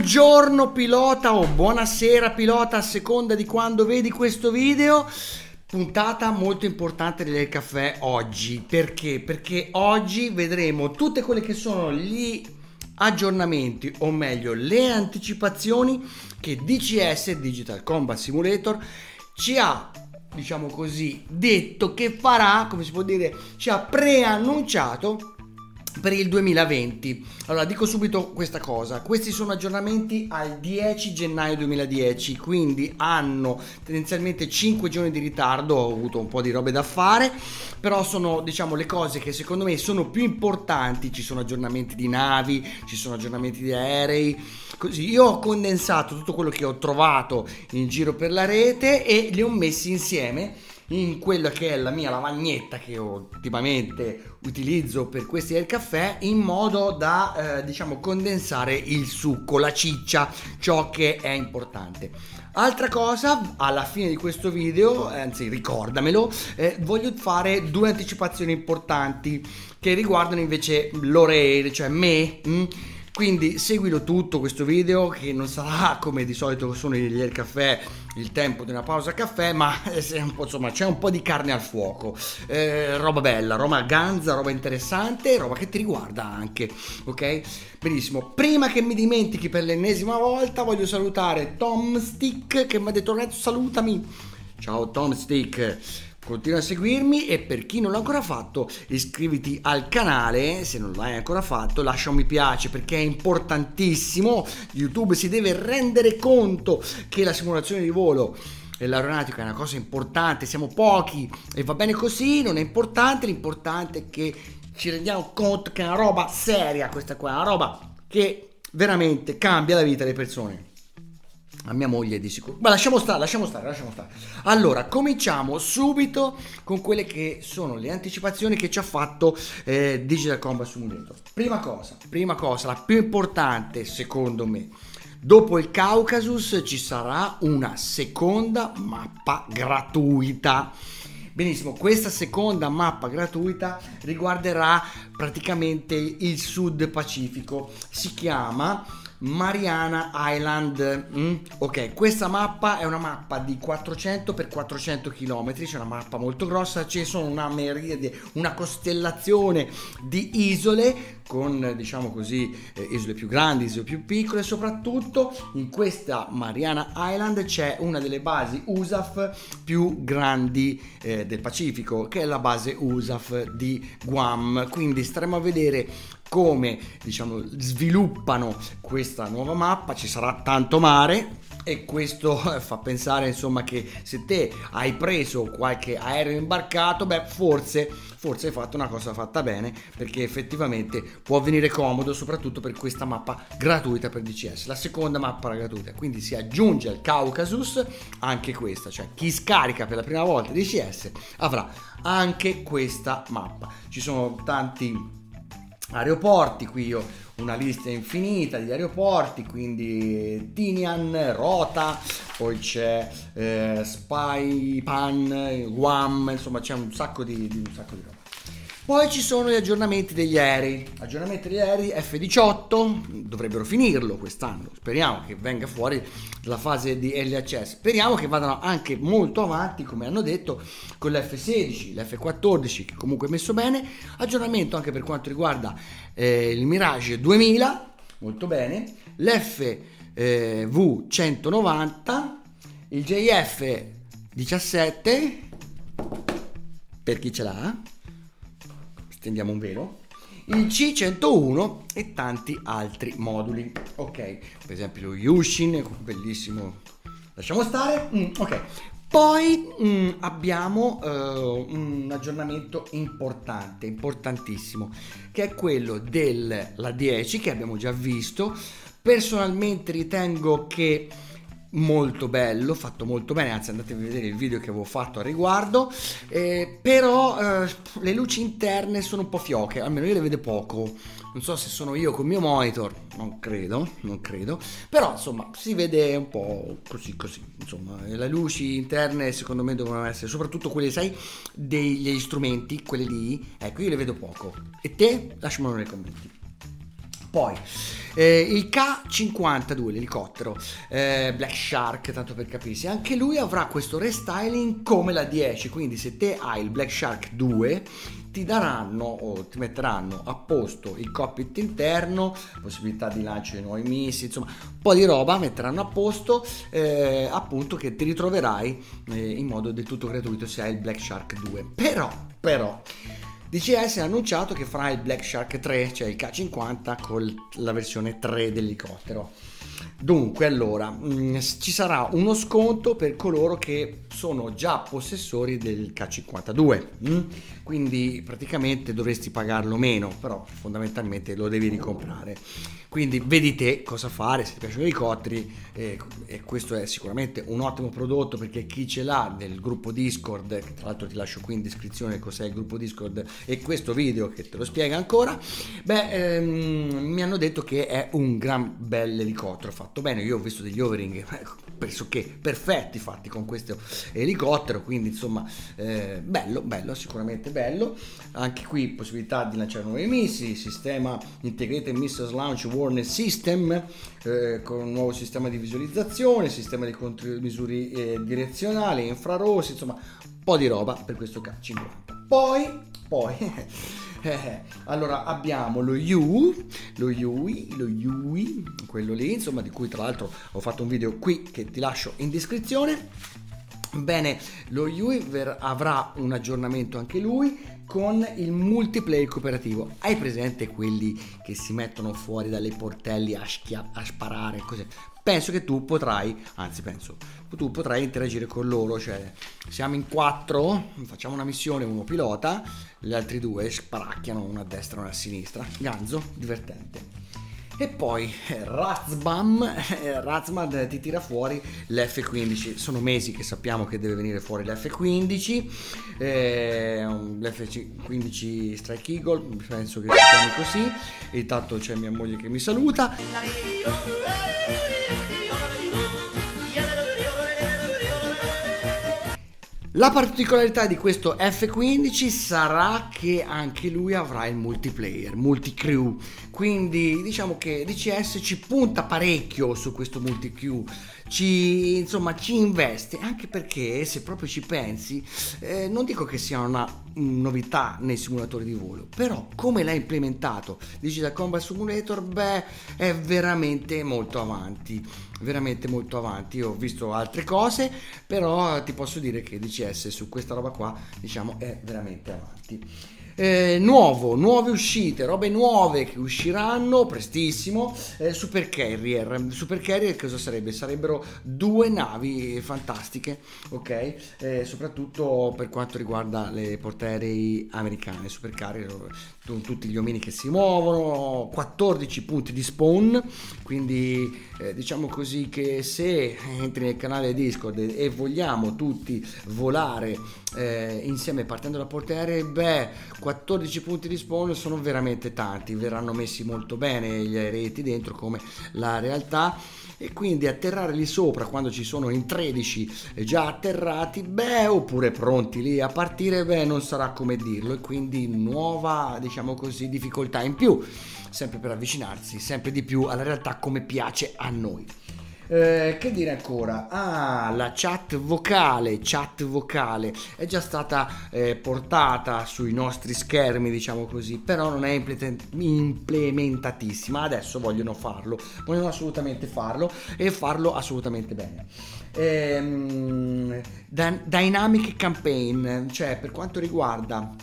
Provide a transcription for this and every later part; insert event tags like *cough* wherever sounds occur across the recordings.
Buongiorno pilota o buonasera pilota a seconda di quando vedi questo video. Puntata molto importante del caffè oggi. Perché? Perché oggi vedremo tutte quelle che sono gli aggiornamenti o meglio le anticipazioni che DCS Digital Combat Simulator ci ha diciamo così detto che farà come si può dire ci ha preannunciato per il 2020. Allora dico subito questa cosa, questi sono aggiornamenti al 10 gennaio 2010, quindi hanno tendenzialmente 5 giorni di ritardo, ho avuto un po' di robe da fare, però sono diciamo le cose che secondo me sono più importanti, ci sono aggiornamenti di navi, ci sono aggiornamenti di aerei, così io ho condensato tutto quello che ho trovato in giro per la rete e li ho messi insieme in quella che è la mia lavagnetta che ultimamente utilizzo per questi del caffè in modo da eh, diciamo condensare il succo, la ciccia, ciò che è importante. Altra cosa, alla fine di questo video, anzi ricordamelo, eh, voglio fare due anticipazioni importanti che riguardano invece l'Oreil, cioè me. Mh? Quindi seguilo tutto questo video che non sarà *laughs* come di solito sono gli Air Caffè il tempo di una pausa caffè, ma *laughs* insomma c'è un po' di carne al fuoco. Eh, roba bella, roba ganza, roba interessante, roba che ti riguarda anche, ok? Benissimo. Prima che mi dimentichi per l'ennesima volta, voglio salutare Tom Stick che mi ha detto Renzo salutami. Ciao Tom Stick continua a seguirmi e per chi non l'ha ancora fatto iscriviti al canale. Se non l'hai ancora fatto lascia un mi piace perché è importantissimo. Youtube si deve rendere conto che la simulazione di volo e l'aeronautica è una cosa importante. Siamo pochi e va bene così non è importante. L'importante è che ci rendiamo conto che è una roba seria questa qua una roba che veramente cambia la vita delle persone a mia moglie di sicuro. Ma lasciamo stare, lasciamo stare, lasciamo stare. Allora, cominciamo subito con quelle che sono le anticipazioni che ci ha fatto eh, Digital Combat Simulator. Prima cosa, prima cosa, la più importante secondo me. Dopo il Caucasus ci sarà una seconda mappa gratuita. Benissimo, questa seconda mappa gratuita riguarderà praticamente il Sud Pacifico. Si chiama Mariana Island. Mm? Ok, questa mappa è una mappa di 400 x 400 km, c'è una mappa molto grossa, ci sono una meriade, una costellazione di isole con diciamo così eh, isole più grandi, isole più piccole, soprattutto in questa Mariana Island c'è una delle basi USAF più grandi eh, del Pacifico, che è la base USAF di Guam. Quindi staremo a vedere come diciamo, sviluppano questa nuova mappa, ci sarà tanto mare e questo *laughs* fa pensare insomma che se te hai preso qualche aereo imbarcato, beh forse, forse hai fatto una cosa fatta bene perché effettivamente può venire comodo soprattutto per questa mappa gratuita per DCS, la seconda mappa gratuita, quindi si aggiunge al Caucasus anche questa, cioè chi scarica per la prima volta DCS avrà anche questa mappa. Ci sono tanti aeroporti, qui ho una lista infinita di aeroporti, quindi Tinian, Rota, poi c'è eh, Spy, Pan, Guam, insomma c'è un sacco di, di, un sacco di roba. Poi ci sono gli aggiornamenti degli aerei. Aggiornamenti degli aerei F18, dovrebbero finirlo quest'anno. Speriamo che venga fuori la fase di LHS. Speriamo che vadano anche molto avanti, come hanno detto, con l'F16, l'F14, che comunque è messo bene. Aggiornamento anche per quanto riguarda eh, il Mirage 2000, molto bene. L'FV190, il JF 17, per chi ce l'ha stendiamo un velo, il C101 e tanti altri moduli. Ok, per esempio Yushin, bellissimo, lasciamo stare. Mm, ok, poi mm, abbiamo uh, un aggiornamento importante, importantissimo, che è quello della 10 che abbiamo già visto. Personalmente ritengo che molto bello, fatto molto bene, anzi andatevi a vedere il video che avevo fatto a riguardo, eh, però eh, le luci interne sono un po' fioche, almeno io le vedo poco, non so se sono io con il mio monitor, non credo, non credo, però insomma si vede un po' così così, insomma le luci interne secondo me devono essere, soprattutto quelle sai degli strumenti, quelle lì, ecco io le vedo poco, e te? Lasciamelo nei commenti. Poi eh, il K52, l'elicottero eh, Black Shark, tanto per capirsi, anche lui avrà questo restyling come la 10, quindi se te hai il Black Shark 2 ti daranno o ti metteranno a posto il cockpit interno, possibilità di lancio di nuovi missili, insomma un po' di roba metteranno a posto eh, appunto che ti ritroverai eh, in modo del tutto gratuito se hai il Black Shark 2. Però, però DCS ha annunciato che farà il Black Shark 3, cioè il K50 con la versione 3 dell'elicottero. Dunque, allora, mh, mm, ci sarà uno sconto per coloro che sono già possessori del K52. Mh? Mm? Quindi praticamente dovresti pagarlo meno, però fondamentalmente lo devi ricomprare. Quindi vedi te cosa fare, se ti piacciono i elicotteri, e questo è sicuramente un ottimo prodotto perché chi ce l'ha nel gruppo Discord, tra l'altro ti lascio qui in descrizione cos'è il gruppo Discord e questo video che te lo spiega ancora, beh, ehm, mi hanno detto che è un gran bel elicottero fatto bene, io ho visto degli overing *laughs* pressoché perfetti fatti con questo elicottero, quindi insomma eh, bello, bello, sicuramente bello. Anche qui possibilità di lanciare nuovi missili, sistema Integrated Missiles Launch Warning System eh, con un nuovo sistema di visualizzazione, sistema di contromisure eh, direzionali, infrarossi, insomma un po' di roba per questo K50. Poi, poi *laughs* Eh, allora abbiamo lo Yu, lo Yui, lo Yui, quello lì, insomma, di cui tra l'altro ho fatto un video qui che ti lascio in descrizione. Bene, lo Yui avrà un aggiornamento anche lui con il multiplayer cooperativo. Hai presente quelli che si mettono fuori dalle portelli a, schia- a sparare così? Penso che tu potrai, anzi penso, tu potrai interagire con loro, cioè siamo in quattro, facciamo una missione, uno pilota, gli altri due sparacchiano uno a destra e uno a sinistra. Ganzo, divertente. E poi eh, Razbam, eh, Razmad ti tira fuori l'F15. Sono mesi che sappiamo che deve venire fuori l'F15. Eh, L'F15 Strike Eagle, penso che si chiami così. Intanto c'è mia moglie che mi saluta. La particolarità di questo F15 sarà che anche lui avrà il multiplayer, multicrew, quindi diciamo che DCS ci punta parecchio su questo multicrew, ci, insomma, ci investe, anche perché se proprio ci pensi, eh, non dico che sia una novità nei simulatori di volo, però come l'ha implementato Digital Combat Simulator, beh, è veramente molto avanti, veramente molto avanti. Io ho visto altre cose, però ti posso dire che DCS su questa roba qua, diciamo, è veramente avanti. Eh, nuovo, nuove uscite, robe nuove che usciranno prestissimo. Eh, Super Carrier. Super Carrier cosa sarebbe? Sarebbero due navi fantastiche, ok? Eh, soprattutto per quanto riguarda le portaerei americane. Super Carrier, tutti gli omini che si muovono, 14 punti di spawn, quindi eh, diciamo così che se entri nel canale Discord e vogliamo tutti volare eh, insieme partendo da portaerei, beh, 14 punti di spawn sono veramente tanti, verranno messi molto bene gli aereti dentro come la realtà e quindi atterrare lì sopra quando ci sono in 13 già atterrati, beh, oppure pronti lì a partire, beh, non sarà come dirlo e quindi nuova, diciamo così, difficoltà in più, sempre per avvicinarsi sempre di più alla realtà come piace a noi. Eh, che dire ancora? Ah, la chat vocale, chat vocale è già stata eh, portata sui nostri schermi, diciamo così, però non è implementatissima. Adesso vogliono farlo, vogliono assolutamente farlo e farlo assolutamente bene. Eh, dynamic campaign, cioè per quanto riguarda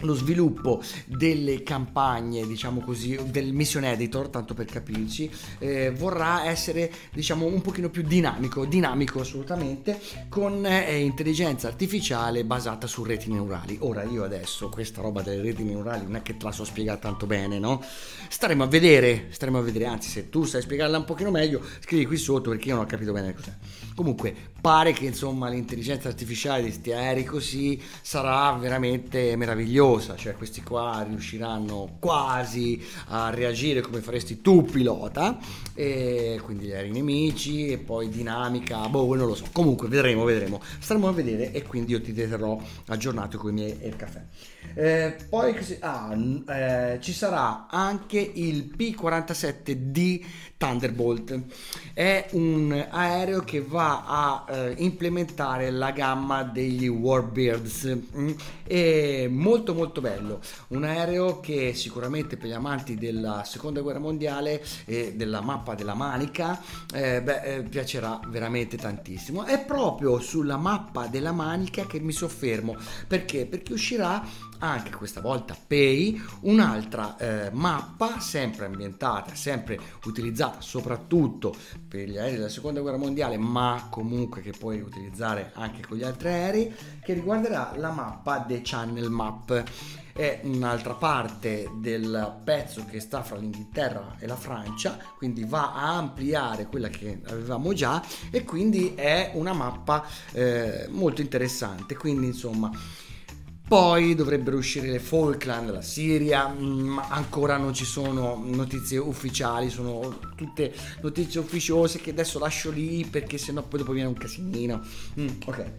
lo sviluppo delle campagne, diciamo così, del mission editor, tanto per capirci, eh, vorrà essere, diciamo, un pochino più dinamico, dinamico assolutamente, con eh, intelligenza artificiale basata su reti neurali. Ora io adesso questa roba delle reti neurali non è che te la so spiegare tanto bene, no? Staremo a vedere, staremo a vedere, anzi se tu sai spiegarla un pochino meglio, scrivi qui sotto perché io non ho capito bene cos'è. Comunque, pare che insomma l'intelligenza artificiale di sti aerei così sarà veramente meravigliosa misteriosa, cioè questi qua riusciranno quasi a reagire come faresti tu pilota, e quindi gli aerei nemici e poi dinamica, boh, non lo so, comunque vedremo, vedremo, staremo a vedere e quindi io ti terrò aggiornato con i miei Air Caffè. Eh, poi ah, eh, ci sarà anche il P47D Thunderbolt. È un aereo che va a eh, implementare la gamma degli Warbirds. Mm? È molto molto bello. Un aereo che sicuramente per gli amanti della seconda guerra mondiale e della mappa della Manica eh, beh, eh, piacerà veramente tantissimo. È proprio sulla mappa della Manica che mi soffermo. Perché? Perché uscirà anche questa volta Pay, un'altra eh, mappa sempre ambientata, sempre utilizzata soprattutto per gli aerei della seconda guerra mondiale, ma comunque che puoi utilizzare anche con gli altri aerei, che riguarderà la mappa The Channel Map. È un'altra parte del pezzo che sta fra l'Inghilterra e la Francia, quindi va a ampliare quella che avevamo già e quindi è una mappa eh, molto interessante. Quindi insomma poi dovrebbero uscire le Falkland, la Siria, mm, ma ancora non ci sono notizie ufficiali, sono tutte notizie ufficiose che adesso lascio lì perché sennò poi dopo viene un casinino. Mm, ok.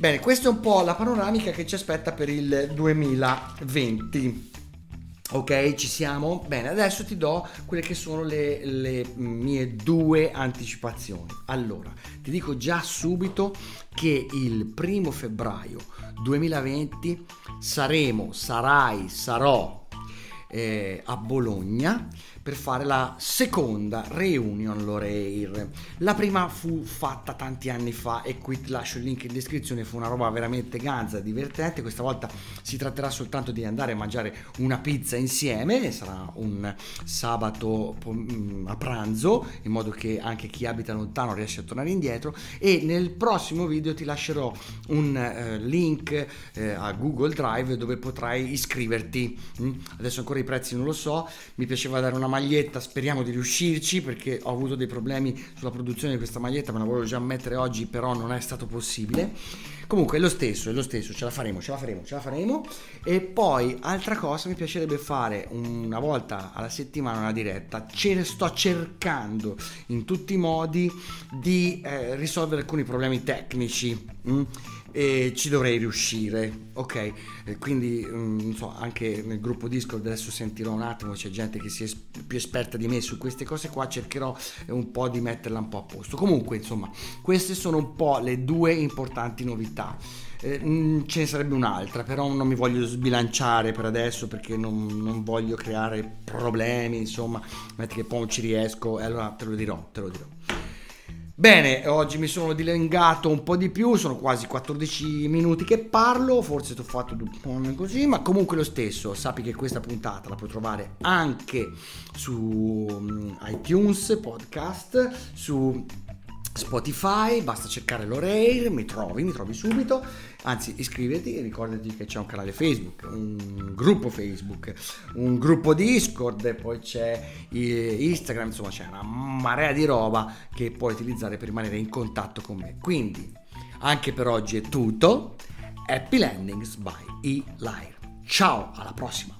Bene, questa è un po' la panoramica che ci aspetta per il 2020. Ok, ci siamo? Bene, adesso ti do quelle che sono le, le, mie due anticipazioni. Allora, ti dico già subito che il primo febbraio 2020 saremo, sarai, sarò eh, a Bologna per fare la seconda reunion Loreir. La prima fu fatta tanti anni fa e qui ti lascio il link in descrizione, fu una roba veramente ganza, divertente. Questa volta si tratterà soltanto di andare a mangiare una pizza insieme, sarà un sabato mm, a pranzo, in modo che anche chi abita lontano riesca a tornare indietro e nel prossimo video ti lascerò un uh, link uh, a Google Drive dove potrai iscriverti. Mm? Adesso ancora i prezzi non lo so, mi piaceva dare una maglietta, speriamo di riuscirci perché ho avuto dei problemi sulla produzione di questa maglietta, me la volevo già mettere oggi, però non è stato possibile. Comunque è lo stesso, è lo stesso, ce la faremo, ce la faremo, ce la faremo. E poi altra cosa, mi piacerebbe fare una volta alla settimana una diretta. Ce sto cercando in tutti i modi di eh, risolvere alcuni problemi tecnici. Mm? E ci dovrei riuscire, ok? E quindi non mm, so, anche nel gruppo Discord adesso sentirò un attimo, c'è gente che si è più esperta di me su queste cose qua, cercherò un po' di metterla un po' a posto. Comunque, insomma, queste sono un po' le due importanti novità. Eh, mm, ce ne sarebbe un'altra, però non mi voglio sbilanciare per adesso perché non, non voglio creare problemi, insomma, metti che poi non ci riesco e allora te lo dirò, te lo dirò. Bene, oggi mi sono dilungato un po' di più, sono quasi 14 minuti che parlo, forse ti ho fatto così, ma comunque lo stesso, sappi che questa puntata la puoi trovare anche su mm, iTunes podcast, su Spotify, basta cercare l'Oreir, mi trovi, mi trovi subito, anzi iscriviti e ricordati che c'è un canale Facebook, un gruppo Facebook, un gruppo Discord, e poi c'è Instagram, insomma c'è una marea di roba che puoi utilizzare per rimanere in contatto con me. Quindi anche per oggi è tutto, Happy Landings by E-Lire. Ciao, alla prossima!